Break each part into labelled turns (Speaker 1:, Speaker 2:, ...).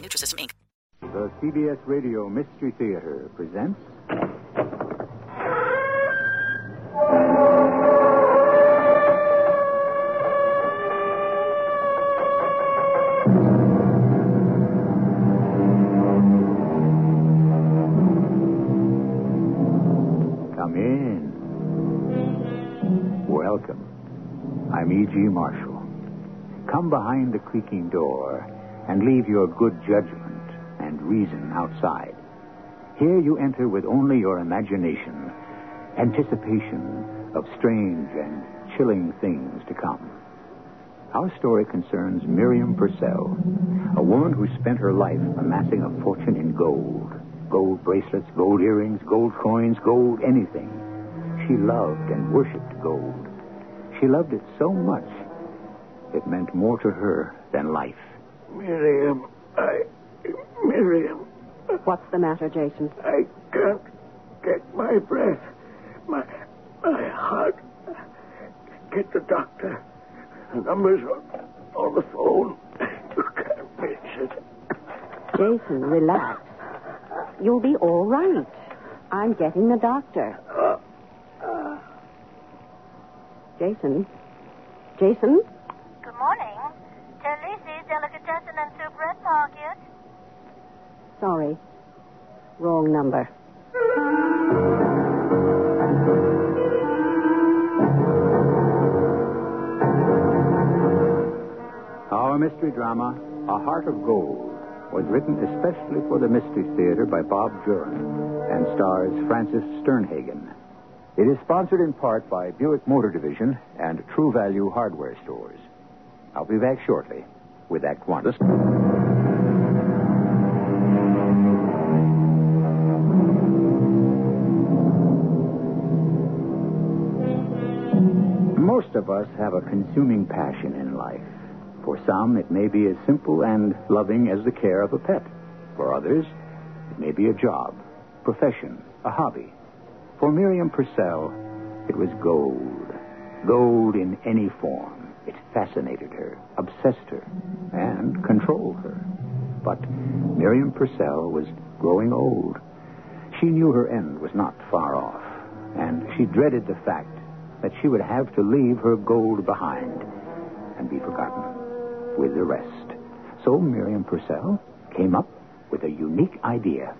Speaker 1: Nutrisystem, Inc.
Speaker 2: The CBS Radio Mystery Theater presents. Come in. Welcome. I'm E.G. Marshall. Come behind the creaking door and leave your good judgment and reason outside. Here you enter with only your imagination, anticipation of strange and chilling things to come. Our story concerns Miriam Purcell, a woman who spent her life amassing a fortune in gold. Gold bracelets, gold earrings, gold coins, gold anything. She loved and worshipped gold. She loved it so much, it meant more to her than life.
Speaker 3: Miriam, I. Miriam,
Speaker 4: What's the matter, Jason?
Speaker 3: I can't get my breath. My. my heart. Get the doctor. The numbers on, on the phone. You can't miss it.
Speaker 4: Jason, relax. You'll be all right. I'm getting the doctor. Uh, uh. Jason? Jason?
Speaker 5: Good morning.
Speaker 6: Terlisi, delicatessen and two bread pockets.
Speaker 4: Sorry. Wrong number.
Speaker 2: Our mystery drama, A Heart of Gold, was written especially for the Mystery Theater by Bob Juhren and stars Frances Sternhagen. It is sponsored in part by Buick Motor Division and True Value Hardware Stores. I'll be back shortly with Act One. Have a consuming passion in life. For some, it may be as simple and loving as the care of a pet. For others, it may be a job, profession, a hobby. For Miriam Purcell, it was gold. Gold in any form. It fascinated her, obsessed her, and controlled her. But Miriam Purcell was growing old. She knew her end was not far off, and she dreaded the fact that she would have to leave her gold behind and be forgotten with the rest. So Miriam Purcell came up with a unique idea.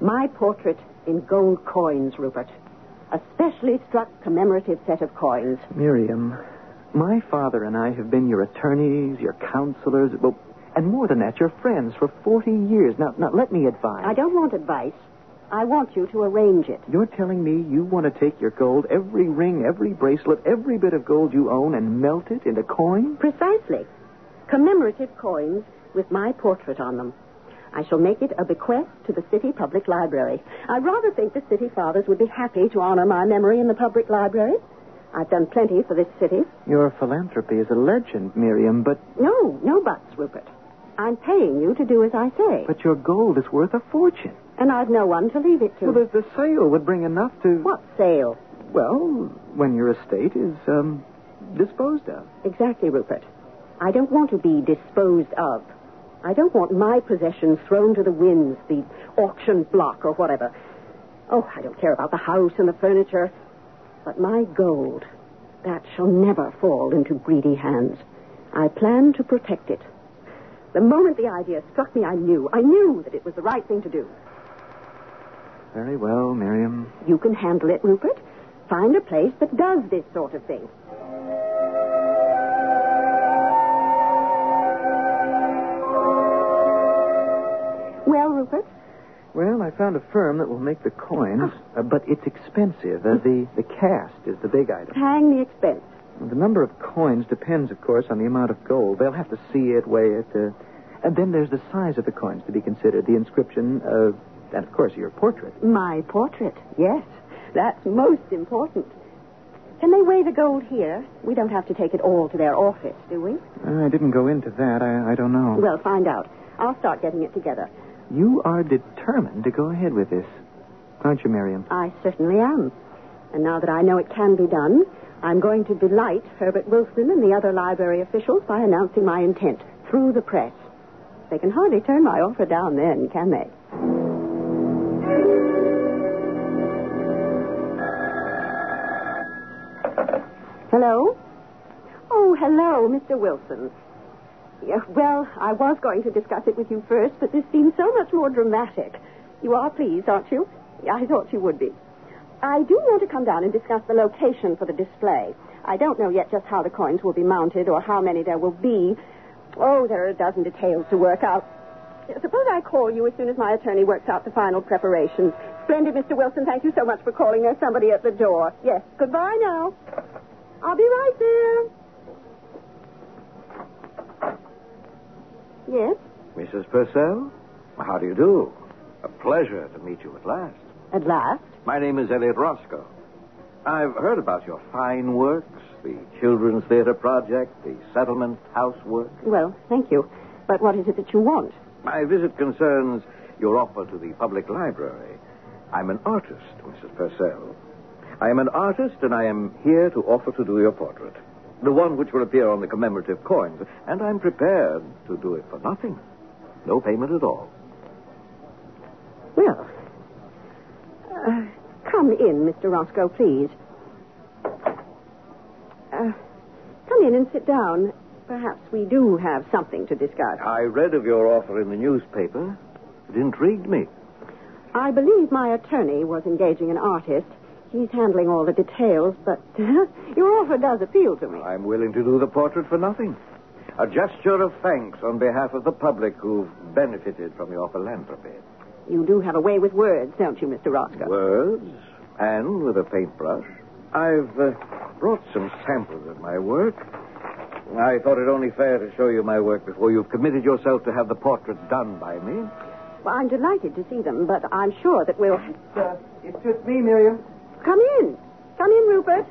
Speaker 4: My portrait in gold coins, Rupert. A specially struck commemorative set of coins.
Speaker 7: Miriam, my father and I have been your attorneys, your counselors, well, and more than that, your friends for 40 years. Now, now let me advise.
Speaker 4: I don't want advice. I want you to arrange it.
Speaker 7: You're telling me you want to take your gold, every ring, every bracelet, every bit of gold you own, and melt it into coin?
Speaker 4: Precisely. Commemorative coins with my portrait on them. I shall make it a bequest to the City Public Library. I rather think the City Fathers would be happy to honor my memory in the public library. I've done plenty for this city.
Speaker 7: Your philanthropy is a legend, Miriam, but.
Speaker 4: No, no buts, Rupert. I'm paying you to do as I say.
Speaker 7: But your gold is worth a fortune.
Speaker 4: And I've no one to leave it to.
Speaker 7: Well, the, the sale would bring enough to.
Speaker 4: What sale?
Speaker 7: Well, when your estate is, um, disposed of.
Speaker 4: Exactly, Rupert. I don't want to be disposed of. I don't want my possessions thrown to the winds, the auction block or whatever. Oh, I don't care about the house and the furniture. But my gold, that shall never fall into greedy hands. I plan to protect it. The moment the idea struck me, I knew. I knew that it was the right thing to do.
Speaker 7: Very well, Miriam.
Speaker 4: You can handle it, Rupert. Find a place that does this sort of thing. Well, Rupert?
Speaker 7: Well, I found a firm that will make the coins, uh, but it's expensive. Uh, the, the cast is the big item.
Speaker 4: Hang the expense.
Speaker 7: The number of coins depends, of course, on the amount of gold. They'll have to see it, weigh it. Uh, and then there's the size of the coins to be considered, the inscription, uh, and of course your portrait.
Speaker 4: My portrait, yes. That's most important. Can they weigh the gold here? We don't have to take it all to their office, do we?
Speaker 7: Uh, I didn't go into that. I, I don't know.
Speaker 4: Well, find out. I'll start getting it together.
Speaker 7: You are determined to go ahead with this, aren't you, Miriam?
Speaker 4: I certainly am. And now that I know it can be done, I'm going to delight Herbert Wilson and the other library officials by announcing my intent through the press. They can hardly turn my offer down then, can they? Hello? Oh, hello, Mr. Wilson. Yeah, well, I was going to discuss it with you first, but this seems so much more dramatic. You are pleased, aren't you? I thought you would be. I do want to come down and discuss the location for the display. I don't know yet just how the coins will be mounted or how many there will be. Oh, there are a dozen details to work out. Suppose I call you as soon as my attorney works out the final preparations. Splendid, Mr. Wilson. Thank you so much for calling. There's somebody at the door. Yes. Goodbye now. I'll be right there. Yes?
Speaker 8: Mrs. Purcell? How do you do? A pleasure to meet you at last.
Speaker 4: At last?
Speaker 8: My name is Elliot Roscoe. I've heard about your fine works, the Children's Theater Project, the Settlement House work.
Speaker 4: Well, thank you. But what is it that you want?
Speaker 8: My visit concerns your offer to the public library. I'm an artist, Mrs. Purcell. I am an artist, and I am here to offer to do your portrait. The one which will appear on the commemorative coins. And I'm prepared to do it for nothing. No payment at all.
Speaker 4: Well, uh, come in, Mr. Roscoe, please. Uh, come in and sit down. Perhaps we do have something to discuss.
Speaker 3: I read of your offer in the newspaper. It intrigued me.
Speaker 4: I believe my attorney was engaging an artist. He's handling all the details, but your offer does appeal to me.
Speaker 3: I'm willing to do the portrait for nothing. A gesture of thanks on behalf of the public who've benefited from your philanthropy.
Speaker 4: You do have a way with words, don't you, Mr. Roscoe?
Speaker 3: Words and with a paintbrush. I've uh, brought some samples of my work. I thought it only fair to show you my work before you've committed yourself to have the portrait done by me.
Speaker 4: Well, I'm delighted to see them, but I'm sure that we'll.
Speaker 7: Uh, it's just me, Miriam.
Speaker 4: Come in. Come in, Rupert.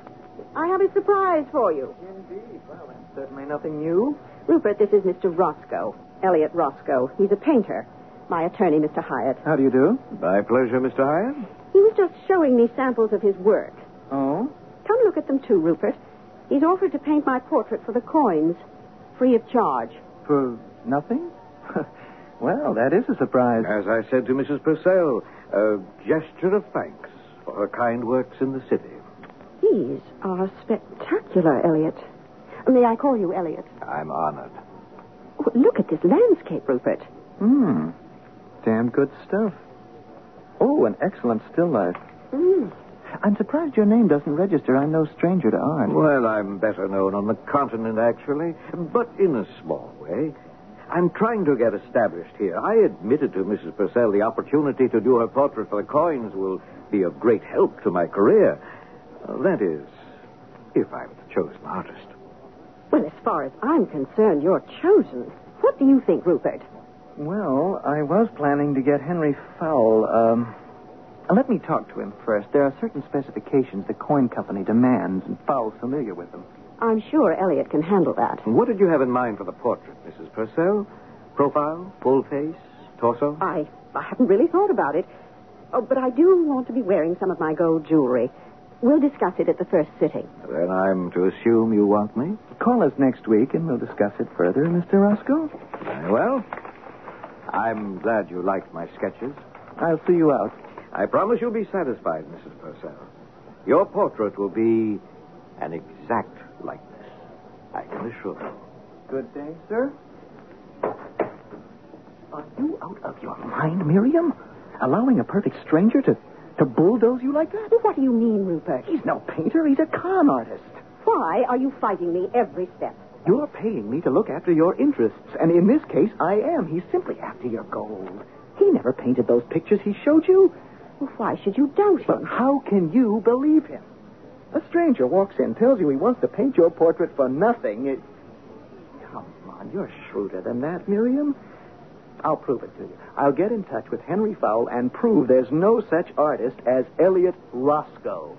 Speaker 4: I have a surprise for you.
Speaker 7: Indeed. Well, that's certainly nothing new.
Speaker 4: Rupert, this is Mr. Roscoe, Elliot Roscoe. He's a painter. My attorney, Mr. Hyatt.
Speaker 7: How do you do?
Speaker 3: My pleasure, Mr. Hyatt.
Speaker 4: He was just showing me samples of his work.
Speaker 7: Oh?
Speaker 4: Come look at them too, Rupert. He's offered to paint my portrait for the coins, free of charge.
Speaker 7: For nothing? well, that is a surprise.
Speaker 3: As I said to Mrs. Purcell, a gesture of thanks for her kind works in the city.
Speaker 4: These are spectacular, Elliot. May I call you Elliot?
Speaker 3: I'm honored.
Speaker 4: Oh, look at this landscape, Rupert.
Speaker 7: Hmm. Damn good stuff. Oh, an excellent still life.
Speaker 4: Mm.
Speaker 7: I'm surprised your name doesn't register. I'm no stranger to art.
Speaker 3: Well, I'm better known on the continent, actually, but in a small way. I'm trying to get established here. I admitted to Mrs. Purcell the opportunity to do her portrait for the coins will be of great help to my career. Uh, that is, if I'm the chosen artist.
Speaker 4: Well, as far as I'm concerned, you're chosen. What do you think, Rupert?
Speaker 7: Well, I was planning to get Henry Fowle. Um, let me talk to him first. There are certain specifications the coin company demands, and Fowle's familiar with them.
Speaker 4: I'm sure Elliot can handle that.
Speaker 3: What did you have in mind for the portrait, Mrs. Purcell? Profile, full face, torso?
Speaker 4: I, I haven't really thought about it. Oh, but I do want to be wearing some of my gold jewelry. We'll discuss it at the first sitting.
Speaker 3: Then I'm to assume you want me?
Speaker 7: Call us next week and we'll discuss it further, Mr. Roscoe.
Speaker 3: Very well. I'm glad you liked my sketches.
Speaker 7: I'll see you out.
Speaker 3: I promise you'll be satisfied, Mrs. Purcell. Your portrait will be an exact likeness. I can assure you.
Speaker 7: Good day, sir. Are you out of your mind, Miriam? Allowing a perfect stranger to, to bulldoze you like that?
Speaker 4: What do you mean, Rupert?
Speaker 7: He's no painter. He's a con artist.
Speaker 4: Why are you fighting me every step?
Speaker 7: You're paying me to look after your interests, and in this case, I am. He's simply after your gold. He never painted those pictures he showed you.
Speaker 4: Well, why should you doubt him?
Speaker 7: But how can you believe him? A stranger walks in, tells you he wants to paint your portrait for nothing. It... Come on, you're shrewder than that, Miriam. I'll prove it to you. I'll get in touch with Henry Fowle and prove there's no such artist as Elliot Roscoe.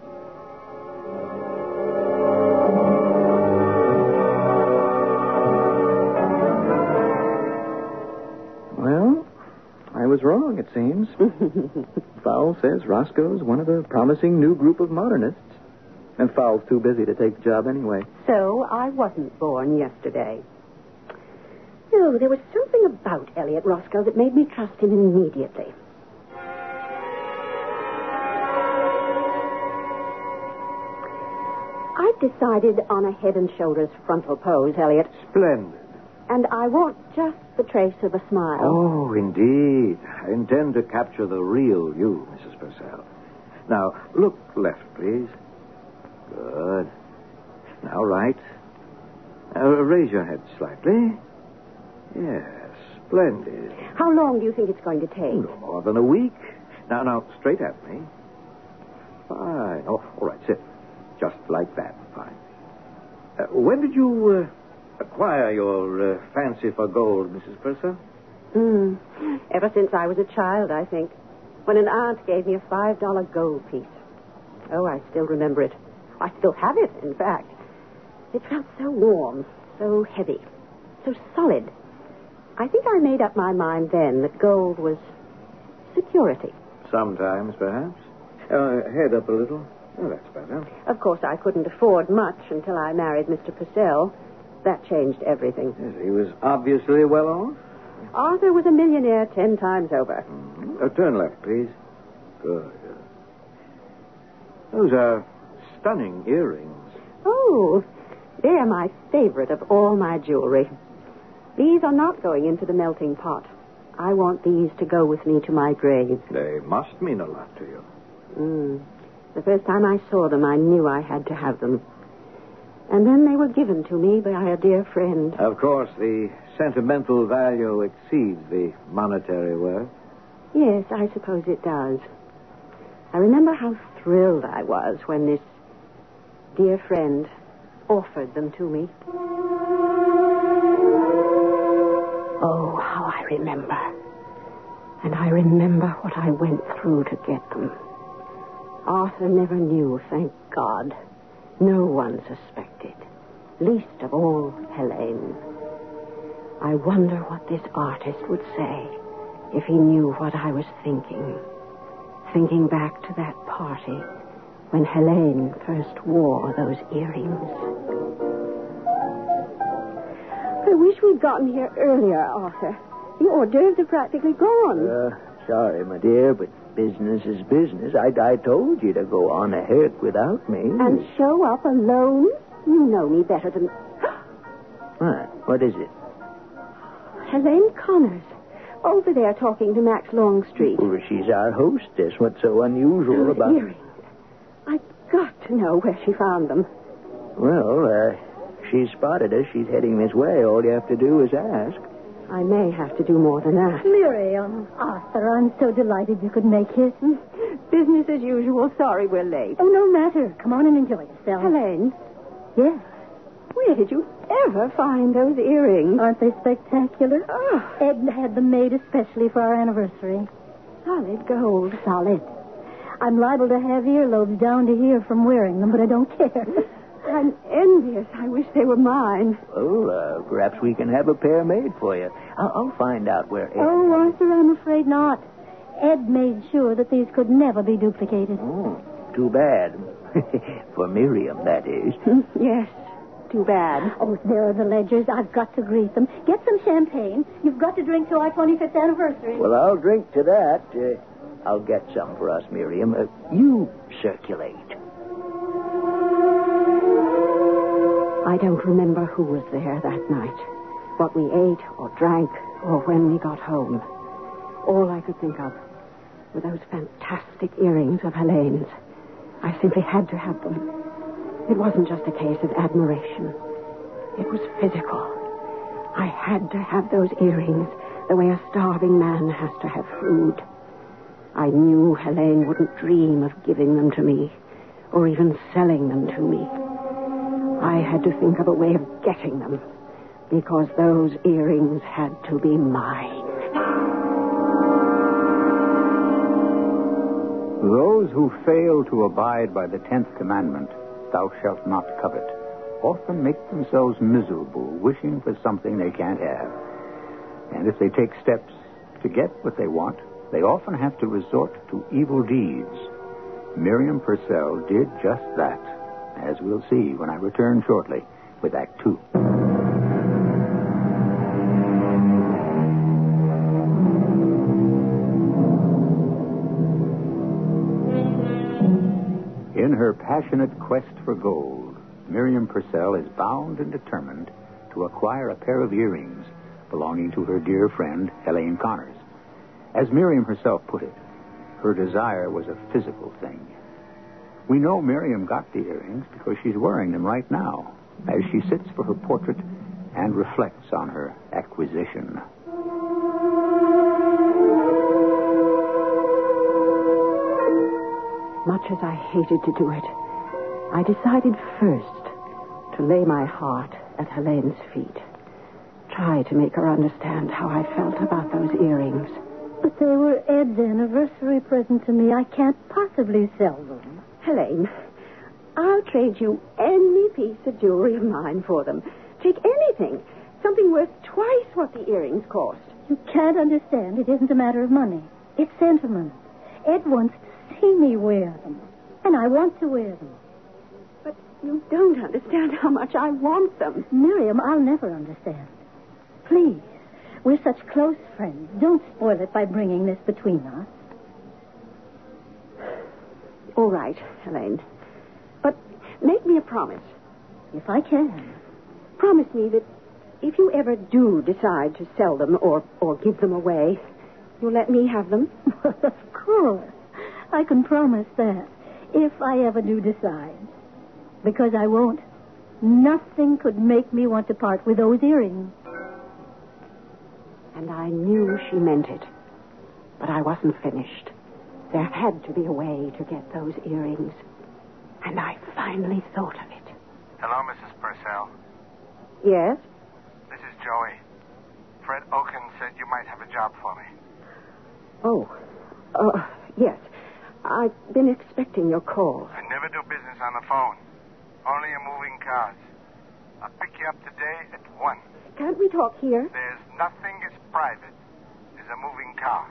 Speaker 7: Was wrong, it seems. Fowle says Roscoe's one of a promising new group of modernists. And Fowle's too busy to take the job anyway.
Speaker 4: So I wasn't born yesterday. No, there was something about Elliot Roscoe that made me trust him immediately. I've decided on a head and shoulders frontal pose, Elliot.
Speaker 3: Splendid.
Speaker 4: And I want just the trace of a smile.
Speaker 3: Oh, indeed. I intend to capture the real you, Mrs. Purcell. Now, look left, please. Good. Now, right. Uh, raise your head slightly. Yes, splendid.
Speaker 4: How long do you think it's going to take?
Speaker 3: No more than a week. Now, now, straight at me. Fine. Oh, all right, sit. Just like that. Fine. Uh, when did you uh, acquire your uh, fancy for gold, Mrs. Purcell?
Speaker 4: Hmm. Ever since I was a child, I think. When an aunt gave me a $5 gold piece. Oh, I still remember it. I still have it, in fact. It felt so warm, so heavy, so solid. I think I made up my mind then that gold was security.
Speaker 3: Sometimes, perhaps. Uh, head up a little. Oh, that's better.
Speaker 4: Of course, I couldn't afford much until I married Mr. Purcell. That changed everything.
Speaker 3: Yes, he was obviously well off.
Speaker 4: Arthur was a millionaire ten times over.
Speaker 3: Mm-hmm. Uh, turn left, please. Good. Those are stunning earrings.
Speaker 4: Oh, They're my favorite of all my jewelry. These are not going into the melting pot. I want these to go with me to my grave.
Speaker 7: They must mean a lot to you.
Speaker 4: Mm. The first time I saw them, I knew I had to have them. And then they were given to me by a dear friend.
Speaker 7: Of course, the sentimental value exceeds the monetary worth.
Speaker 4: Yes, I suppose it does. I remember how thrilled I was when this dear friend offered them to me. Oh, how I remember. And I remember what I went through to get them. Arthur never knew, thank God. No one suspected, least of all Helene. I wonder what this artist would say if he knew what I was thinking. Thinking back to that party when Helene first wore those earrings. I wish we'd gotten here earlier, Arthur. The hors d'oeuvres are practically gone.
Speaker 8: Uh, sorry, my dear, but business is business. I, I told you to go on ahead without me.
Speaker 4: And show up alone? You know me better than.
Speaker 8: What? What is it?
Speaker 4: Helene Connors. Over there talking to Max Longstreet.
Speaker 8: Well, she's our hostess. What's so unusual
Speaker 4: Those
Speaker 8: about...
Speaker 4: earrings. I've got to know where she found them.
Speaker 8: Well, uh, she spotted us. She's heading this way. All you have to do is ask.
Speaker 4: I may have to do more than that.
Speaker 5: Miriam, Arthur, I'm so delighted you could make it.
Speaker 4: Business as usual. Sorry we're late.
Speaker 5: Oh, no matter. Come on and enjoy yourself.
Speaker 4: Helene,
Speaker 5: Yes.
Speaker 4: where did you ever find those earrings?
Speaker 5: Aren't they spectacular?
Speaker 4: Oh,
Speaker 5: Ed had them made especially for our anniversary.
Speaker 4: solid gold.
Speaker 5: Solid. I'm liable to have earlobes down to here from wearing them, but I don't care.
Speaker 4: I'm envious. I wish they were mine.
Speaker 8: Well, uh, perhaps we can have a pair made for you. I'll, I'll find out where Ed...
Speaker 5: oh, Arthur, I'm afraid not. Ed made sure that these could never be duplicated.
Speaker 8: Oh, too bad. for Miriam, that is.
Speaker 4: yes, too bad.
Speaker 5: Oh, there are the ledgers. I've got to greet them. Get some champagne. You've got to drink to our 25th anniversary.
Speaker 8: Well, I'll drink to that. Uh, I'll get some for us, Miriam. Uh, you circulate.
Speaker 4: I don't remember who was there that night, what we ate or drank, or when we got home. All I could think of were those fantastic earrings of Helene's. I simply had to have them. It wasn't just a case of admiration. It was physical. I had to have those earrings the way a starving man has to have food. I knew Helene wouldn't dream of giving them to me, or even selling them to me. I had to think of a way of getting them, because those earrings had to be mine.
Speaker 2: Those who fail to abide by the tenth commandment, thou shalt not covet, often make themselves miserable, wishing for something they can't have. And if they take steps to get what they want, they often have to resort to evil deeds. Miriam Purcell did just that, as we'll see when I return shortly with Act Two. In her passionate quest for gold, Miriam Purcell is bound and determined to acquire a pair of earrings belonging to her dear friend, Helene Connors. As Miriam herself put it, her desire was a physical thing. We know Miriam got the earrings because she's wearing them right now as she sits for her portrait and reflects on her acquisition.
Speaker 4: Much as I hated to do it, I decided first to lay my heart at Helene's feet. Try to make her understand how I felt about those earrings.
Speaker 5: But they were Ed's anniversary present to me. I can't possibly sell them.
Speaker 4: Helene, I'll trade you any piece of jewelry of mine for them. Take anything. Something worth twice what the earrings cost.
Speaker 5: You can't understand. It isn't a matter of money. It's sentiment. Ed wants to see me wear them. And I want to wear them.
Speaker 4: But you don't understand how much I want them.
Speaker 5: Miriam, I'll never understand. Please. We're such close friends. Don't spoil it by bringing this between us.
Speaker 4: All right, Helene. But make me a promise.
Speaker 5: If I can.
Speaker 4: Promise me that if you ever do decide to sell them or, or give them away, you'll let me have them.
Speaker 5: of course. I can promise that. If I ever do decide. Because I won't. Nothing could make me want to part with those earrings.
Speaker 4: And I knew she meant it. But I wasn't finished. There had to be a way to get those earrings. And I finally thought of it.
Speaker 9: Hello, Mrs. Purcell.
Speaker 4: Yes?
Speaker 9: This is Joey. Fred Oaken said you might have a job for me.
Speaker 4: Oh. Uh, yes. I've been expecting your call.
Speaker 9: I never do business on the phone. Only in moving cars. I'll pick you up today at 1.
Speaker 4: Can't we talk here?
Speaker 9: There's nothing as private is a moving car.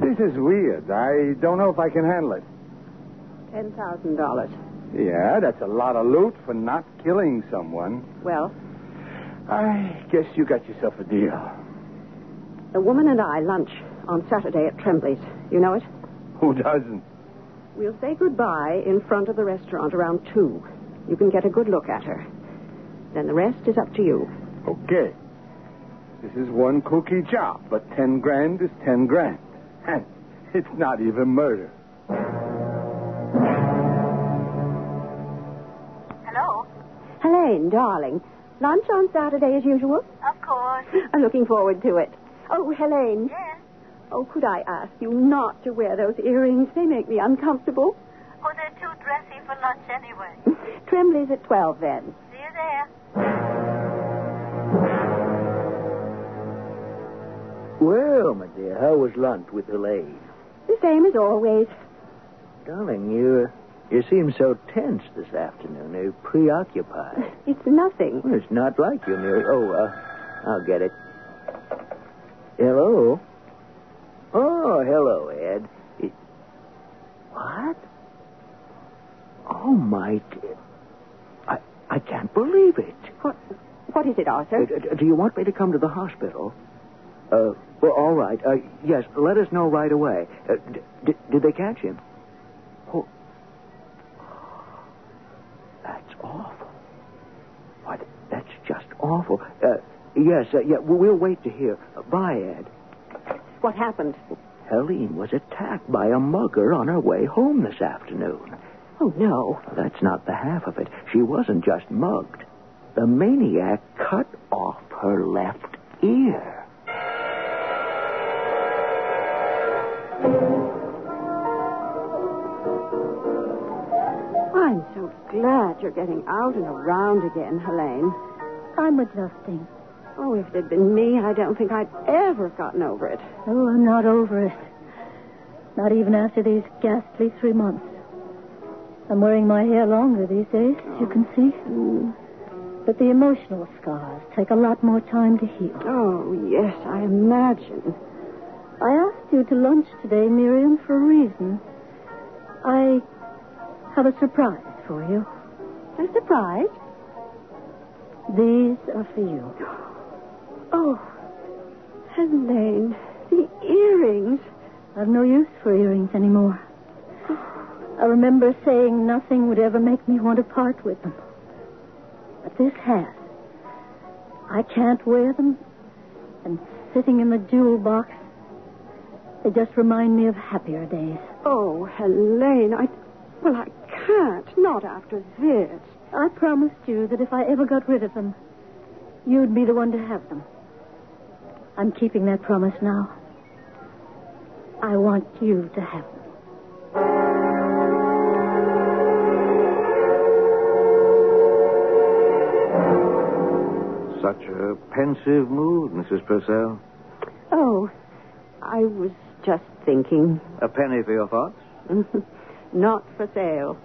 Speaker 10: This is weird. I don't know if I can handle it.
Speaker 4: Ten thousand dollars.
Speaker 10: Yeah, that's a lot of loot for not killing someone.
Speaker 4: Well,
Speaker 10: I guess you got yourself a deal.
Speaker 4: the woman and I lunch on Saturday at Trembley's. You know it?
Speaker 10: Who doesn't?
Speaker 4: We'll say goodbye in front of the restaurant around two. You can get a good look at her. Then the rest is up to you.
Speaker 10: Okay. This is one cookie job, but ten grand is ten grand. And it's not even murder.
Speaker 11: Hello?
Speaker 4: Helene, darling. Lunch on Saturday as usual?
Speaker 11: Of course.
Speaker 4: I'm looking forward to it. Oh, Helene.
Speaker 11: Yes?
Speaker 4: Oh, could I ask you not to wear those earrings? They make me uncomfortable.
Speaker 11: Oh, they're too dressy for lunch anyway.
Speaker 4: Trembley's at 12 then.
Speaker 11: See you there.
Speaker 12: Well, my dear, how was lunch with Elaine?
Speaker 4: The same as always.
Speaker 12: Darling, you you seem so tense this afternoon. You're preoccupied.
Speaker 4: It's nothing.
Speaker 12: Well, it's not like you, Mary. Oh, uh, I'll get it. Hello? Oh, hello, Ed. It- What? Oh, my... I can't believe it.
Speaker 4: What, what is it, Arthur?
Speaker 12: Uh, do you want me to come to the hospital? Uh, well, all right. Uh, yes, let us know right away. Uh, d- d- did they catch him? Oh. That's awful. Why, that's just awful. Uh, yes, uh, yeah, we'll, we'll wait to hear. Uh, bye, Ed.
Speaker 4: What happened?
Speaker 12: Helene was attacked by a mugger on her way home this afternoon.
Speaker 4: Oh, no.
Speaker 12: That's not the half of it. She wasn't just mugged. The maniac cut off her left ear.
Speaker 4: I'm so glad you're getting out and around again, Helene.
Speaker 5: I'm adjusting.
Speaker 4: Oh, if it'd been me, I don't think I'd ever have gotten over it.
Speaker 5: Oh, I'm not over it. Not even after these ghastly three months. I'm wearing my hair longer these days, as you can oh. see. But the emotional scars take a lot more time to heal.
Speaker 4: Oh, yes, I imagine.
Speaker 5: I asked you to lunch today, Miriam, for a reason. I have a surprise for you.
Speaker 4: A surprise?
Speaker 5: These are for you.
Speaker 4: Oh, Helene, the earrings.
Speaker 5: I've no use for earrings anymore. Oh. I remember saying nothing would ever make me want to part with them. But this has. I can't wear them, and sitting in the jewel box, they just remind me of happier days.
Speaker 4: Oh, Helene, I. Well, I can't. Not after this.
Speaker 5: I promised you that if I ever got rid of them, you'd be the one to have them. I'm keeping that promise now. I want you to have them.
Speaker 3: A pensive mood, Mrs. Purcell.
Speaker 4: Oh, I was just thinking.
Speaker 3: A penny for your thoughts?
Speaker 4: Not for sale.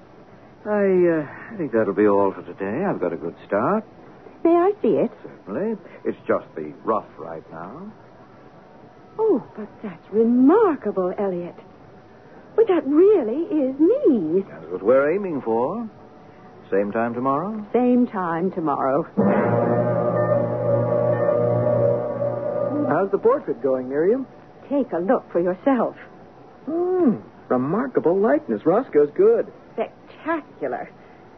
Speaker 3: I, uh, I think that'll be all for today. I've got a good start.
Speaker 4: May I see it?
Speaker 3: Certainly. It's just the rough right now.
Speaker 4: Oh, but that's remarkable, Elliot. But that really is me.
Speaker 3: That's what we're aiming for. Same time tomorrow?
Speaker 4: Same time tomorrow.
Speaker 12: How's the portrait going, Miriam?
Speaker 4: Take a look for yourself.
Speaker 12: Hmm.
Speaker 7: Remarkable likeness. Roscoe's good.
Speaker 4: Spectacular.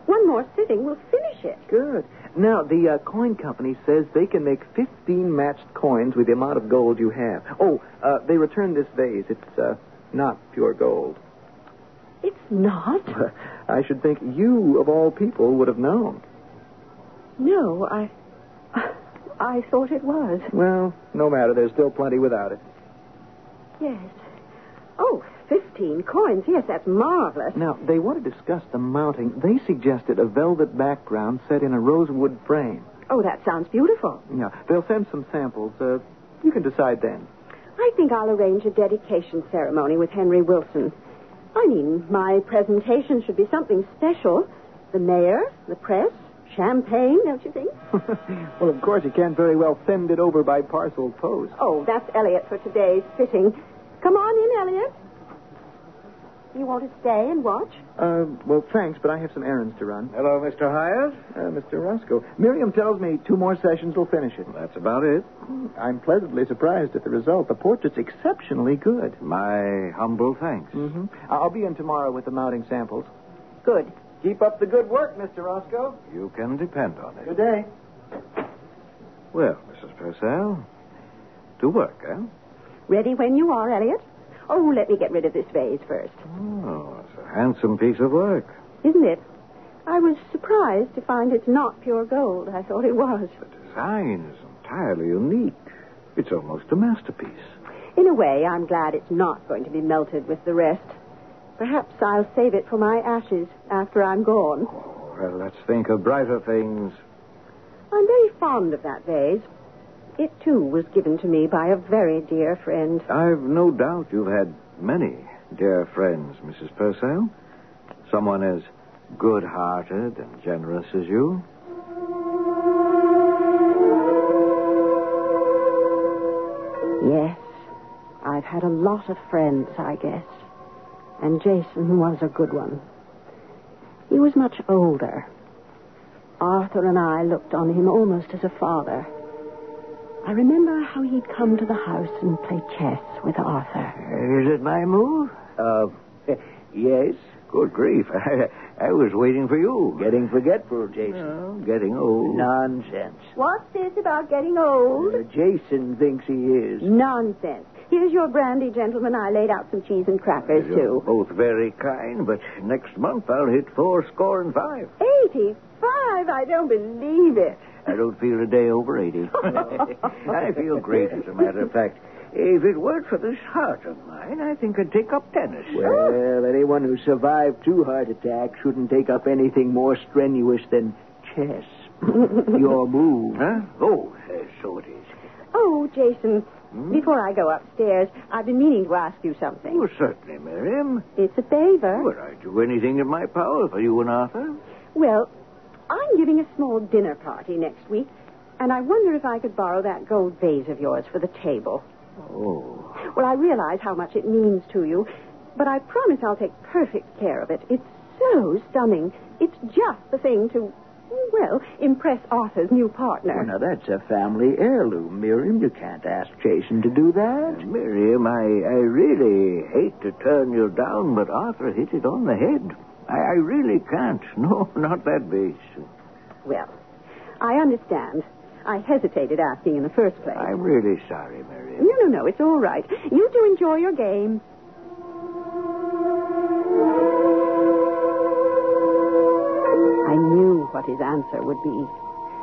Speaker 4: One more sitting we'll finish it.
Speaker 7: Good. Now, the uh, coin company says they can make 15 matched coins with the amount of gold you have. Oh, uh, they returned this vase. It's uh, not pure gold.
Speaker 4: It's not?
Speaker 7: I should think you, of all people, would have known.
Speaker 4: No, I. I thought it was.
Speaker 7: Well, no matter. There's still plenty without it.
Speaker 4: Yes. Oh, 15 coins. Yes, that's marvelous.
Speaker 7: Now, they want to discuss the mounting. They suggested a velvet background set in a rosewood frame.
Speaker 4: Oh, that sounds beautiful.
Speaker 7: Yeah, they'll send some samples. Uh, you can decide then.
Speaker 4: I think I'll arrange a dedication ceremony with Henry Wilson. I mean, my presentation should be something special. The mayor, the press, champagne, don't you think?
Speaker 7: well, of course, you can't very well send it over by parcel post.
Speaker 4: Oh, that's Elliot for today's fitting. Come on in, Elliot. You want to stay and watch?
Speaker 7: Uh, well, thanks, but I have some errands to run.
Speaker 3: Hello, Mr. Hyatt.
Speaker 7: Uh, Mr. Roscoe. Miriam tells me two more sessions will finish it.
Speaker 3: That's about it.
Speaker 7: I'm pleasantly surprised at the result. The portrait's exceptionally good.
Speaker 3: My humble thanks.
Speaker 7: Mm-hmm. I'll be in tomorrow with the mounting samples.
Speaker 4: Good.
Speaker 7: Keep up the good work, Mr. Roscoe.
Speaker 3: You can depend on it.
Speaker 7: Good day.
Speaker 3: Well, Mrs. Purcell, to work, eh?
Speaker 4: Ready when you are, Elliot. Oh, let me get rid of this vase first.
Speaker 3: Oh, it's a handsome piece of work.
Speaker 4: Isn't it? I was surprised to find it's not pure gold. I thought it was.
Speaker 3: The design is entirely unique. It's almost a masterpiece.
Speaker 4: In a way, I'm glad it's not going to be melted with the rest. Perhaps I'll save it for my ashes after I'm gone.
Speaker 3: Oh, well, let's think of brighter things.
Speaker 4: I'm very fond of that vase. It, too, was given to me by a very dear friend.
Speaker 3: I've no doubt you've had many dear friends, Mrs. Purcell. Someone as good hearted and generous as you.
Speaker 4: Yes, I've had a lot of friends, I guess. And Jason was a good one. He was much older. Arthur and I looked on him almost as a father. I remember how he'd come to the house and play chess with Arthur.
Speaker 3: Is it my move?
Speaker 12: Uh, yes.
Speaker 3: Good grief. I, I was waiting for you.
Speaker 12: Getting forgetful, Jason.
Speaker 3: Oh, getting old.
Speaker 12: Nonsense.
Speaker 4: What's this about getting old?
Speaker 12: Uh, Jason thinks he is.
Speaker 4: Nonsense. Here's your brandy, gentlemen. I laid out some cheese and crackers,
Speaker 3: You're
Speaker 4: too.
Speaker 3: both very kind, but next month I'll hit four score and five.
Speaker 4: Eighty-five? I don't believe it.
Speaker 3: I don't feel a day over 80. I feel great, as a matter of fact. If it weren't for this heart of mine, I think I'd take up tennis.
Speaker 12: Well, anyone who survived two heart attacks shouldn't take up anything more strenuous than chess. Your move.
Speaker 3: Huh? Oh, uh, so it is.
Speaker 4: Oh, Jason, before I go upstairs, I've been meaning to ask you something.
Speaker 3: Oh, certainly, Miriam.
Speaker 4: It's a favor.
Speaker 3: Would I do anything in my power for you and Arthur?
Speaker 4: Well, I'm giving a small dinner party next week, and I wonder if I could borrow that gold vase of yours for the table.
Speaker 3: Oh.
Speaker 4: Well, I realize how much it means to you, but I promise I'll take perfect care of it. It's so stunning. It's just the thing to, well, impress Arthur's new partner.
Speaker 12: Well, now, that's a family heirloom, Miriam. You can't ask Jason to do that.
Speaker 3: Miriam, I, I really hate to turn you down, but Arthur hit it on the head. I, I really can't. No, not that base.
Speaker 4: Well, I understand. I hesitated asking in the first place.
Speaker 3: I'm really sorry, Miriam.
Speaker 4: No, no, no, it's all right. You two enjoy your game. I knew what his answer would be,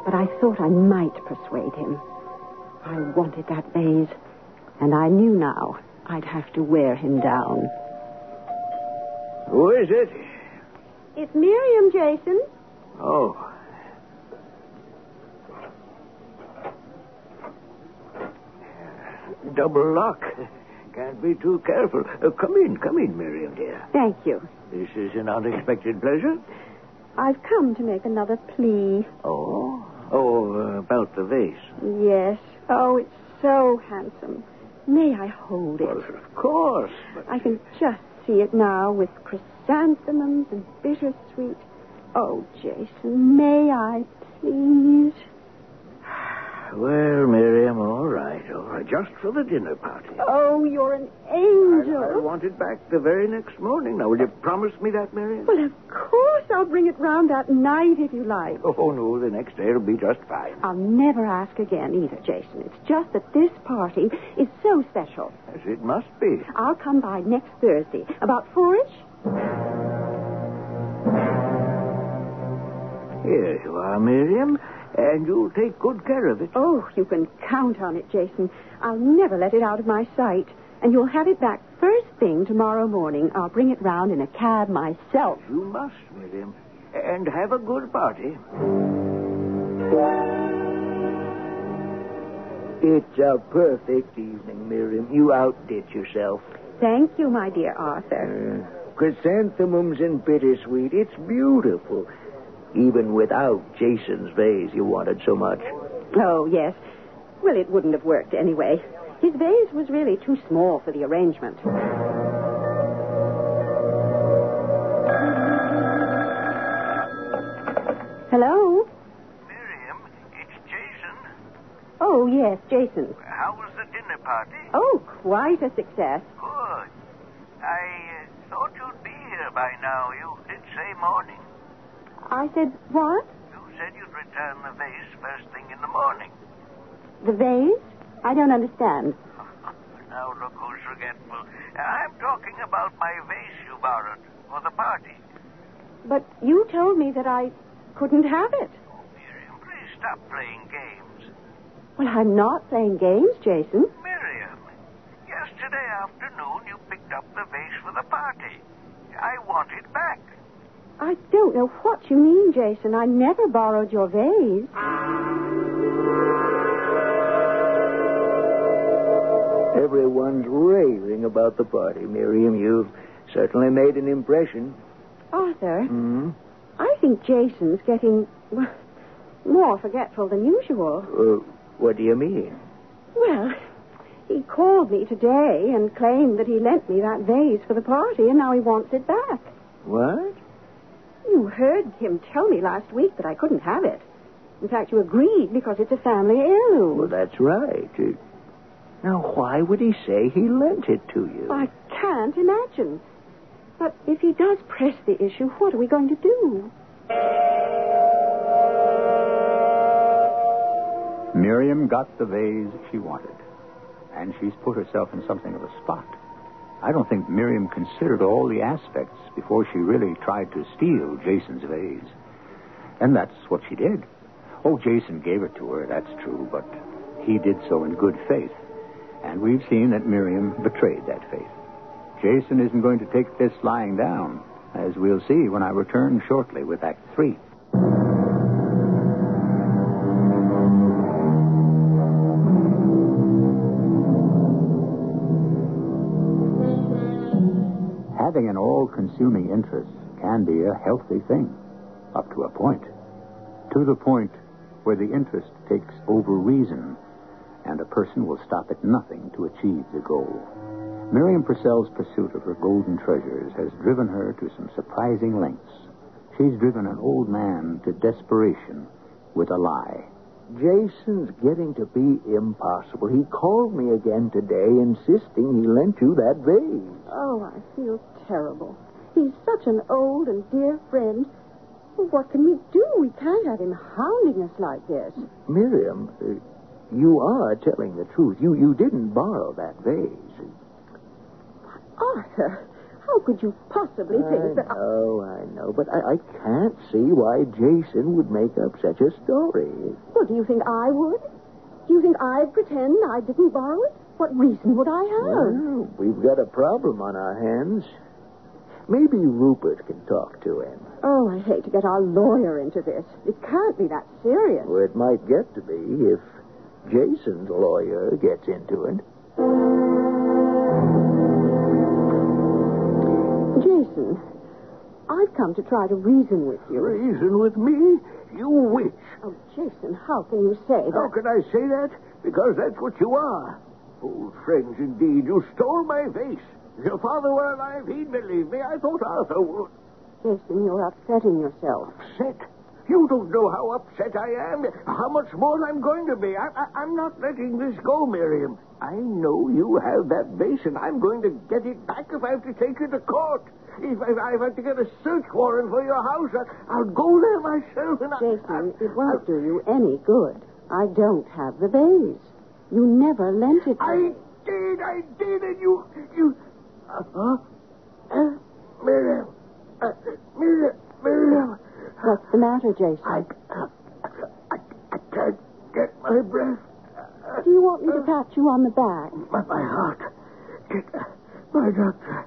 Speaker 4: but I thought I might persuade him. I wanted that vase, and I knew now I'd have to wear him down.
Speaker 3: Who is it?
Speaker 4: It's Miriam, Jason.
Speaker 3: Oh. Double lock. Can't be too careful. Uh, come in, come in, Miriam, dear.
Speaker 4: Thank you.
Speaker 3: This is an unexpected pleasure.
Speaker 4: I've come to make another plea.
Speaker 3: Oh? Oh, uh, about the vase.
Speaker 4: Yes. Oh, it's so handsome. May I hold it?
Speaker 3: Well, of course. But...
Speaker 4: I can just see it now with chrysanthemums and bittersweet. Oh, Jason, may I please?
Speaker 12: Well, Miriam, all right, all right. Just for the dinner party.
Speaker 4: Oh, you're an angel.
Speaker 12: I, I want it back the very next morning. Now, will you promise me that, Miriam?
Speaker 4: Well, of course I'll bring it round that night if you like.
Speaker 12: Oh, no, the next day it'll be just fine.
Speaker 4: I'll never ask again either, Jason. It's just that this party is so special.
Speaker 12: As it must be.
Speaker 4: I'll come by next Thursday, about four-ish.
Speaker 12: Here you are, Miriam. And you'll take good care of it.
Speaker 4: Oh, you can count on it, Jason. I'll never let it out of my sight. And you'll have it back first thing tomorrow morning. I'll bring it round in a cab myself.
Speaker 12: You must, Miriam. And have a good party. It's a perfect evening, Miriam. You outdid yourself.
Speaker 4: Thank you, my dear Arthur.
Speaker 12: Uh, chrysanthemums and bittersweet. It's beautiful. Even without Jason's vase you wanted so much.
Speaker 4: Oh, yes. Well, it wouldn't have worked anyway. His vase was really too small for the arrangement. Hello?
Speaker 13: Miriam, it's Jason.
Speaker 4: Oh, yes, Jason.
Speaker 13: How was the dinner party?
Speaker 4: Oh, quite a success.
Speaker 13: Good. I uh, thought you'd be here by now. You did say morning.
Speaker 4: I said, what?
Speaker 13: You said you'd return the vase first thing in the morning.
Speaker 4: The vase? I don't understand.
Speaker 13: Now look who's forgetful. I'm talking about my vase you borrowed for the party.
Speaker 4: But you told me that I couldn't have it.
Speaker 13: Oh, Miriam, please stop playing games.
Speaker 4: Well, I'm not playing games, Jason.
Speaker 13: Miriam, yesterday afternoon you picked up the vase for the party. I want it back.
Speaker 4: I don't know what you mean, Jason. I never borrowed your vase.
Speaker 12: Everyone's raving about the party, Miriam. You've certainly made an impression.
Speaker 4: Arthur,
Speaker 12: Hmm?
Speaker 4: I think Jason's getting well, more forgetful than usual.
Speaker 12: Uh, what do you mean?
Speaker 4: Well, he called me today and claimed that he lent me that vase for the party, and now he wants it back.
Speaker 12: What?
Speaker 4: You heard him tell me last week that I couldn't have it. In fact, you agreed because it's a family heirloom.
Speaker 12: Well, that's right. Uh, now, why would he say he lent it to you?
Speaker 4: I can't imagine. But if he does press the issue, what are we going to do?
Speaker 2: Miriam got the vase she wanted, and she's put herself in something of a spot. I don't think Miriam considered all the aspects before she really tried to steal Jason's vase. And that's what she did. Oh, Jason gave it to her, that's true, but he did so in good faith. And we've seen that Miriam betrayed that faith. Jason isn't going to take this lying down, as we'll see when I return shortly with Act Three. All consuming interest can be a healthy thing, up to a point. To the point where the interest takes over reason and a person will stop at nothing to achieve the goal. Miriam Purcell's pursuit of her golden treasures has driven her to some surprising lengths. She's driven an old man to desperation with a lie.
Speaker 12: Jason's getting to be impossible. He called me again today, insisting he lent you that vase.
Speaker 4: Oh, I feel terrible. He's such an old and dear friend. What can we do? We can't have him hounding us like this.
Speaker 12: Miriam, uh, you are telling the truth. You you didn't borrow that vase.
Speaker 4: Arthur, how could you possibly
Speaker 12: I
Speaker 4: think that...
Speaker 12: know, I know, but I, I can't see why Jason would make up such a story.
Speaker 4: Well, do you think I would? Do you think I'd pretend I didn't borrow it? What reason would I have?
Speaker 12: Well, we've got a problem on our hands. Maybe Rupert can talk to him.
Speaker 4: Oh, I hate to get our lawyer into this. It can't be that serious.
Speaker 12: Well, it might get to be if Jason's lawyer gets into it.
Speaker 4: Jason, I've come to try to reason with you.
Speaker 12: Reason with me? You witch.
Speaker 4: Oh, Jason, how can you say that?
Speaker 12: How can I say that? Because that's what you are. Old friends, indeed. You stole my vase. If your father were alive, he'd believe me. I thought Arthur would.
Speaker 4: Jason, you're upsetting yourself.
Speaker 12: Upset?
Speaker 8: You don't know how upset I am, how much more I'm going to be. I, I, I'm not letting this go, Miriam. I know you have that vase, and I'm going to get it back if I have to take you to court. If, if I have to get a search warrant for your house, I, I'll go there myself and I...
Speaker 4: Jason, it won't do you any good. I don't have the vase. You never lent it to
Speaker 8: I did, I did, and you... you... Uh, huh? Uh, Miriam. Uh, Miriam. Miriam.
Speaker 4: What's the matter, Jason?
Speaker 8: I, I, I can't get my breath.
Speaker 4: Do you want me to pat you on the back?
Speaker 8: My, my heart. Get my doctor.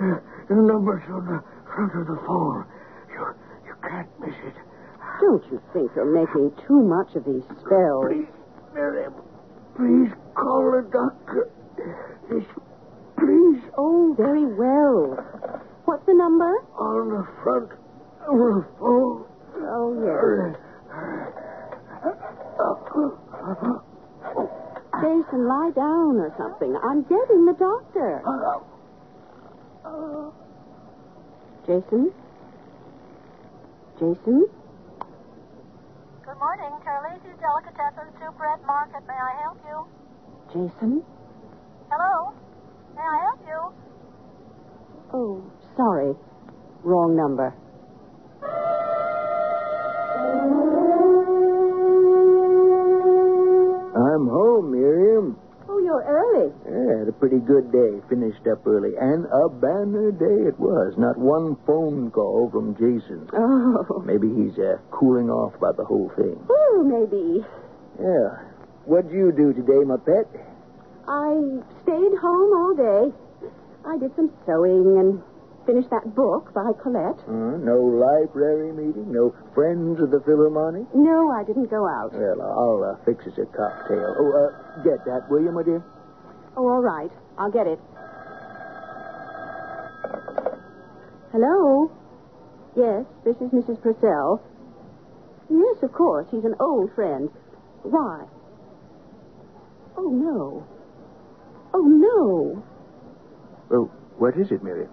Speaker 8: Uh, the number's on the front of the phone. You, you can't miss it.
Speaker 4: Don't you think you're making too much of these spells?
Speaker 8: Please, Miriam, please call the doctor. This, please,
Speaker 4: Oh, very well. What's the number?
Speaker 8: on the front
Speaker 4: Oh, yes. Jason, lie down or something. I'm getting the doctor. Jason? Jason?
Speaker 6: Good morning, Carlisi's Delicatessen Soup Market. May I help you?
Speaker 4: Jason?
Speaker 6: Hello? May I help you?
Speaker 4: Oh, sorry. Wrong number.
Speaker 12: I'm home, Miriam.
Speaker 4: Oh, you're early.
Speaker 12: Yeah, had a pretty good day. Finished up early. And a banner day it was. Not one phone call from Jason.
Speaker 4: Oh.
Speaker 12: Maybe he's uh, cooling off about the whole thing.
Speaker 4: Oh, maybe.
Speaker 12: Yeah. What'd you do today, my pet?
Speaker 4: I stayed home all day. I did some sewing and finished that book by Colette.
Speaker 12: Uh, no library meeting? No friends of the Philharmonic?
Speaker 4: No, I didn't go out.
Speaker 12: Well, I'll uh, fix us a cocktail. Oh, uh, get that, will you, my dear?
Speaker 4: Oh, all right. I'll get it. Hello? Yes, this is Mrs. Purcell. Yes, of course. He's an old friend. Why? Oh, no. Oh, no.
Speaker 12: Oh, what is it, Miriam?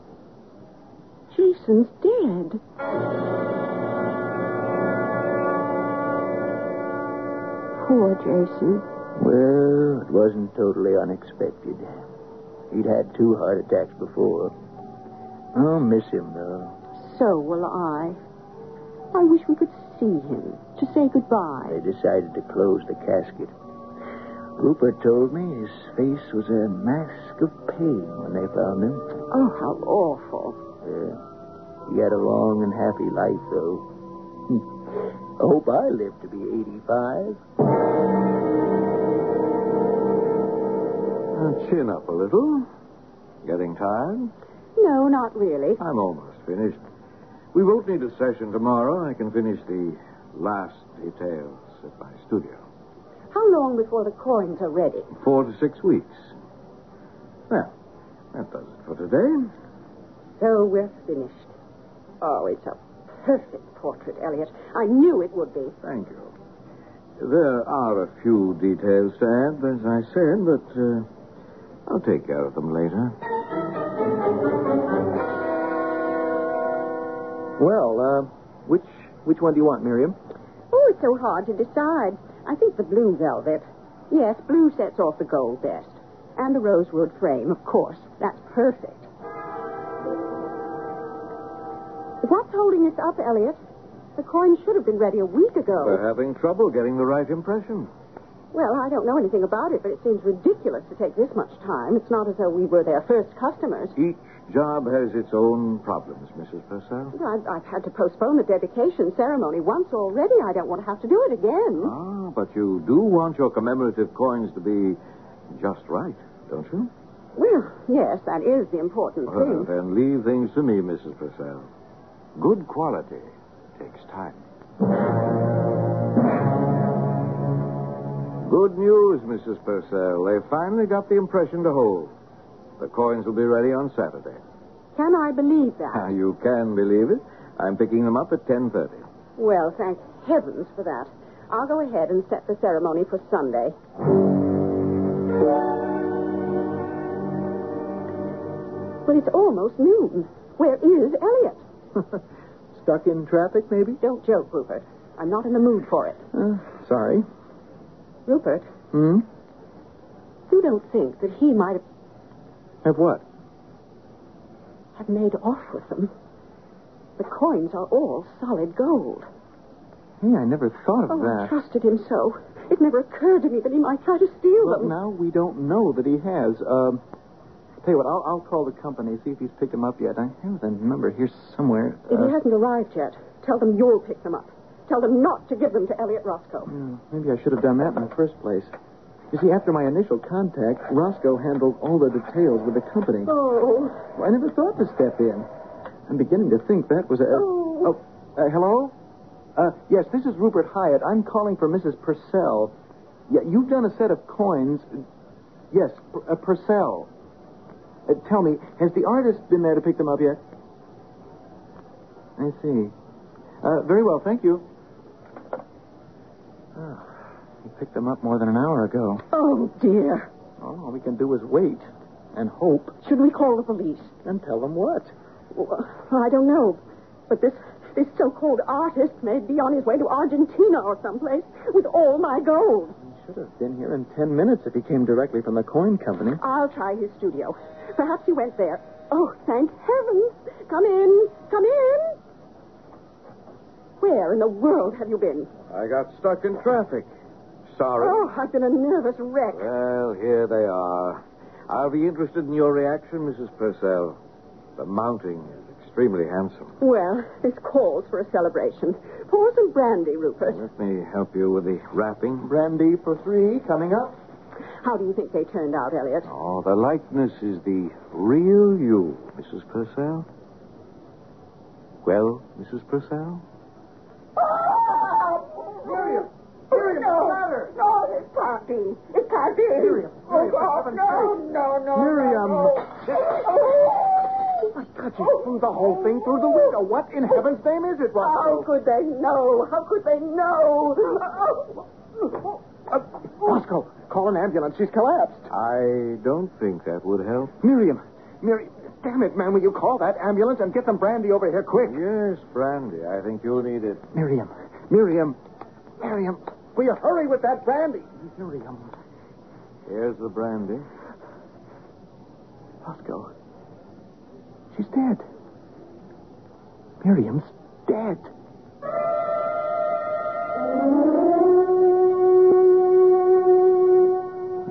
Speaker 4: Jason's dead. Poor Jason.
Speaker 12: Well, it wasn't totally unexpected. He'd had two heart attacks before. I'll miss him, though.
Speaker 4: So will I. I wish we could see him to say goodbye.
Speaker 12: They decided to close the casket. Rupert told me his face was a mask of pain when they found him.
Speaker 4: Oh, how awful.
Speaker 12: Yeah. He had a long and happy life, though. I hope I live to be 85.
Speaker 3: Uh, chin up a little. Getting tired?
Speaker 4: No, not really.
Speaker 3: I'm almost finished. We won't need a session tomorrow. I can finish the last details at my studio.
Speaker 4: How long before the coins are ready?
Speaker 3: Four to six weeks. Well, that does it for today.
Speaker 4: So we're finished. Oh, it's a perfect portrait, Elliot. I knew it would be.
Speaker 3: Thank you. There are a few details to add, as I said, but uh, I'll take care of them later.
Speaker 7: Well, uh, which which one do you want, Miriam?
Speaker 4: Oh, it's so hard to decide. I think the blue velvet. Yes, blue sets off the gold best. And the rosewood frame, of course. That's perfect. What's holding us up, Elliot? The coins should have been ready a week ago.
Speaker 3: We're having trouble getting the right impression.
Speaker 4: Well, I don't know anything about it, but it seems ridiculous to take this much time. It's not as though we were their first customers.
Speaker 3: Each job has its own problems, Mrs. Purcell.
Speaker 4: I've, I've had to postpone the dedication ceremony once already. I don't want to have to do it again.
Speaker 3: Ah, but you do want your commemorative coins to be just right, don't you?
Speaker 4: Well, yes, that is the important
Speaker 3: Well,
Speaker 4: thing.
Speaker 3: then leave things to me, Mrs. Purcell. Good quality takes time. Good news, Mrs. Purcell. They finally got the impression to hold. The coins will be ready on Saturday.
Speaker 4: Can I believe that?
Speaker 3: Ah, you can believe it. I'm picking them up at 10.30.
Speaker 4: Well, thank heavens for that. I'll go ahead and set the ceremony for Sunday. But it's almost noon. Where is Elliot?
Speaker 7: Stuck in traffic, maybe?
Speaker 4: Don't joke, Rupert. I'm not in the mood for it.
Speaker 7: Uh, sorry.
Speaker 4: Rupert,
Speaker 7: Hmm?
Speaker 4: you don't think that he might have,
Speaker 7: Have what?
Speaker 4: have made off with them? The coins are all solid gold.
Speaker 7: Hey, I never thought of
Speaker 4: oh, I
Speaker 7: that.
Speaker 4: trusted him so. It never occurred to me that he might try to steal
Speaker 7: Well,
Speaker 4: them.
Speaker 7: now we don't know that he has. Um, tell you what, I'll, I'll call the company, see if he's picked them up yet. I have the number here somewhere.
Speaker 4: If
Speaker 7: Uh,
Speaker 4: he hasn't arrived yet, tell them you'll pick them up. Tell them not to give them to Elliot Roscoe.
Speaker 7: Hmm, maybe I should have done that in the first place. You see, after my initial contact, Roscoe handled all the details with the company.
Speaker 4: Oh.
Speaker 7: Well, I never thought to step in. I'm beginning to think that was a. Oh, uh, hello? Uh, yes, this is Rupert Hyatt. I'm calling for Mrs. Purcell. Yeah, you've done a set of coins. Yes, P- uh, Purcell. Uh, tell me, has the artist been there to pick them up yet? I see. Uh, very well, thank you. Oh, he picked them up more than an hour ago.
Speaker 4: Oh, dear.
Speaker 7: All we can do is wait and hope.
Speaker 4: Should we call the police?
Speaker 7: And tell them what?
Speaker 4: Well, I don't know. But this this so-called artist may be on his way to Argentina or someplace with all my gold.
Speaker 7: Should have been here in ten minutes if he came directly from the coin company.
Speaker 4: I'll try his studio. Perhaps he went there. Oh, thank heavens. Come in. Come in. Where in the world have you been?
Speaker 3: I got stuck in traffic. Sorry.
Speaker 4: Oh, I've been a nervous wreck.
Speaker 3: Well, here they are. I'll be interested in your reaction, Mrs. Purcell. The mounting is extremely handsome.
Speaker 4: Well, this calls for a celebration. Pour some brandy, Rupert.
Speaker 3: Let me help you with the wrapping.
Speaker 7: Brandy for three coming up.
Speaker 4: How do you think they turned out, Elliot?
Speaker 3: Oh, the likeness is the real you, Mrs. Purcell. Well, Mrs. Purcell?
Speaker 4: Miriam! Miriam, no, matter? No, it can't be. It can't be. Miriam, oh, God, no, no, no.
Speaker 7: Miriam.
Speaker 4: Oh, Oh.
Speaker 7: My God, you threw the whole thing through the window. What in heaven's name is it, Roscoe?
Speaker 4: How could they know? How could they know? Oh.
Speaker 7: Uh, Roscoe, call an ambulance. She's collapsed.
Speaker 3: I don't think that would help.
Speaker 7: Miriam. Miriam. Damn it, man. Will you call that ambulance and get some brandy over here quick?
Speaker 3: Yes, Brandy. I think you'll need it.
Speaker 7: Miriam. Miriam. Miriam. Will you hurry with that brandy? Miriam.
Speaker 3: Here's the brandy.
Speaker 7: Roscoe. She's dead. Miriam's dead.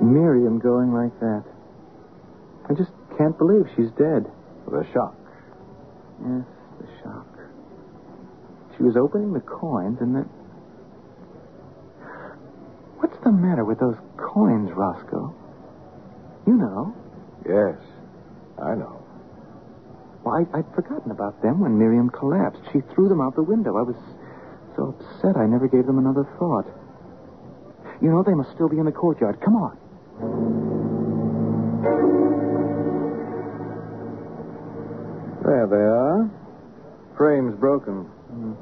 Speaker 7: Miriam going like that. I just can't believe she's dead.
Speaker 3: The shock.
Speaker 7: Yes, the shock. She was opening the coins and then. What's the matter with those coins, Roscoe? You know.
Speaker 3: Yes, I know.
Speaker 7: Well, I, I'd forgotten about them when Miriam collapsed. She threw them out the window. I was so upset I never gave them another thought. You know, they must still be in the courtyard. Come on.
Speaker 3: There they are. Frame's broken.
Speaker 7: Hmm.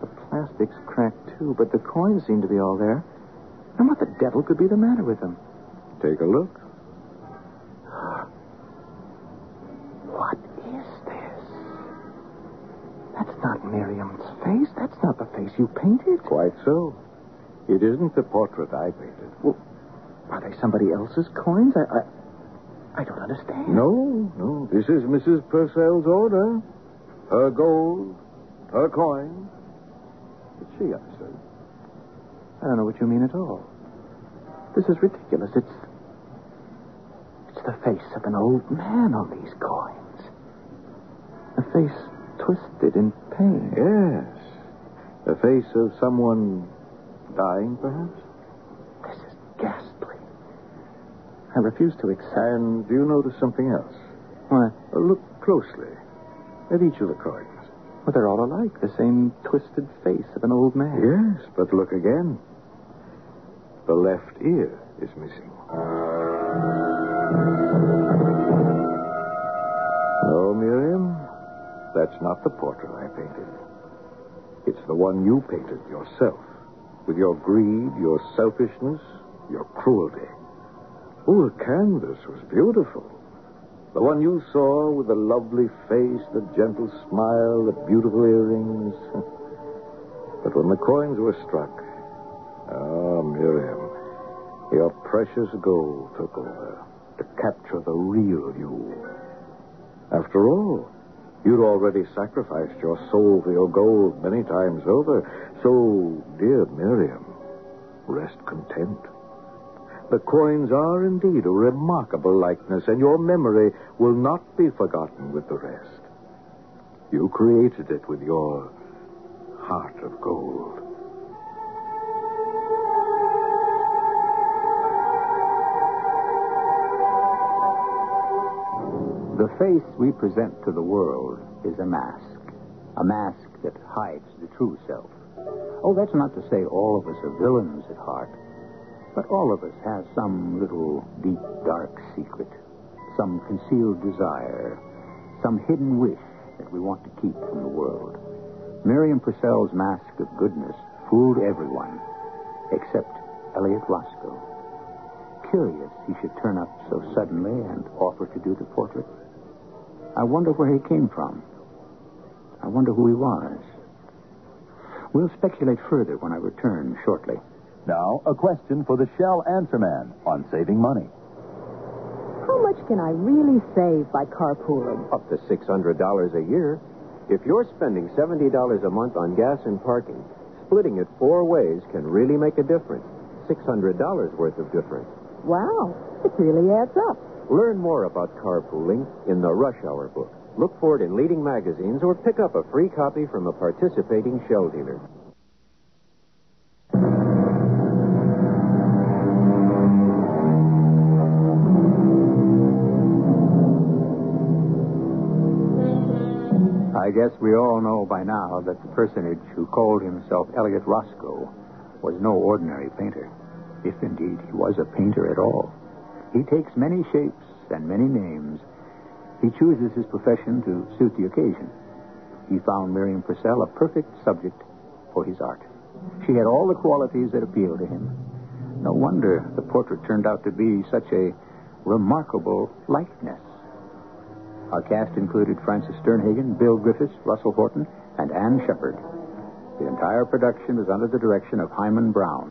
Speaker 7: The plastic's cracked, too, but the coins seem to be all there. And what the devil could be the matter with them?
Speaker 3: Take a look.
Speaker 7: not Miriam's face. That's not the face you painted.
Speaker 3: Quite so. It isn't the portrait I painted.
Speaker 7: Well, are they somebody else's coins? I, I, I don't understand.
Speaker 3: No, no. This is Mrs. Purcell's order. Her gold, her coin. But she understood.
Speaker 7: I don't know what you mean at all. This is ridiculous. It's. It's the face of an old man on these coins. A face twisted in pain.
Speaker 3: Yes. The face of someone dying, perhaps?
Speaker 7: This is ghastly. I refuse to accept.
Speaker 3: And do you notice something else?
Speaker 7: What?
Speaker 3: Uh, look closely at each of the coins.
Speaker 7: Well, they're all alike. The same twisted face of an old man.
Speaker 3: Yes, but look again. The left ear is missing. That's not the portrait I painted. It's the one you painted yourself. With your greed, your selfishness, your cruelty. Oh, the canvas was beautiful. The one you saw with the lovely face, the gentle smile, the beautiful earrings. But when the coins were struck, oh, Miriam, your precious gold took over to capture the real you. After all, you'd already sacrificed your soul for your gold many times over. So, dear Miriam, rest content. The coins are indeed a remarkable likeness, and your memory will not be forgotten with the rest. You created it with your
Speaker 2: face we present to the world is a mask, a mask that hides the true self. Oh, that's not to say all of us are villains at heart, but all of us has some little deep, dark secret, some concealed desire, some hidden wish that we want to keep from the world. Miriam Purcell's mask of goodness fooled everyone except Elliot Roscoe. Curious he should turn up so suddenly and offer to do the portrait. I wonder where he came from. I wonder who he was. We'll speculate further when I return shortly.
Speaker 14: Now, a question for the Shell Answer Man on saving money.
Speaker 15: How much can I really save by carpooling?
Speaker 16: Up to $600 a year. If you're spending $70 a month on gas and parking, splitting it four ways can really make a difference. $600 worth of difference.
Speaker 15: Wow, it really adds up.
Speaker 16: Learn more about carpooling in the Rush Hour book. Look for it in leading magazines or pick up a free copy from a participating Shell dealer.
Speaker 2: I guess we all know by now that the personage who called himself Elliot Roscoe was no ordinary painter, if indeed he was a painter at all. He takes many shapes and many names. He chooses his profession to suit the occasion. He found Miriam Purcell a perfect subject for his art. She had all the qualities that appealed to him. No wonder the portrait turned out to be such a remarkable likeness. Our cast included Frances Sternhagen, Bill Griffis, Russell Horton, and Ann Shepherd. The entire production was under the direction of Himan Brown.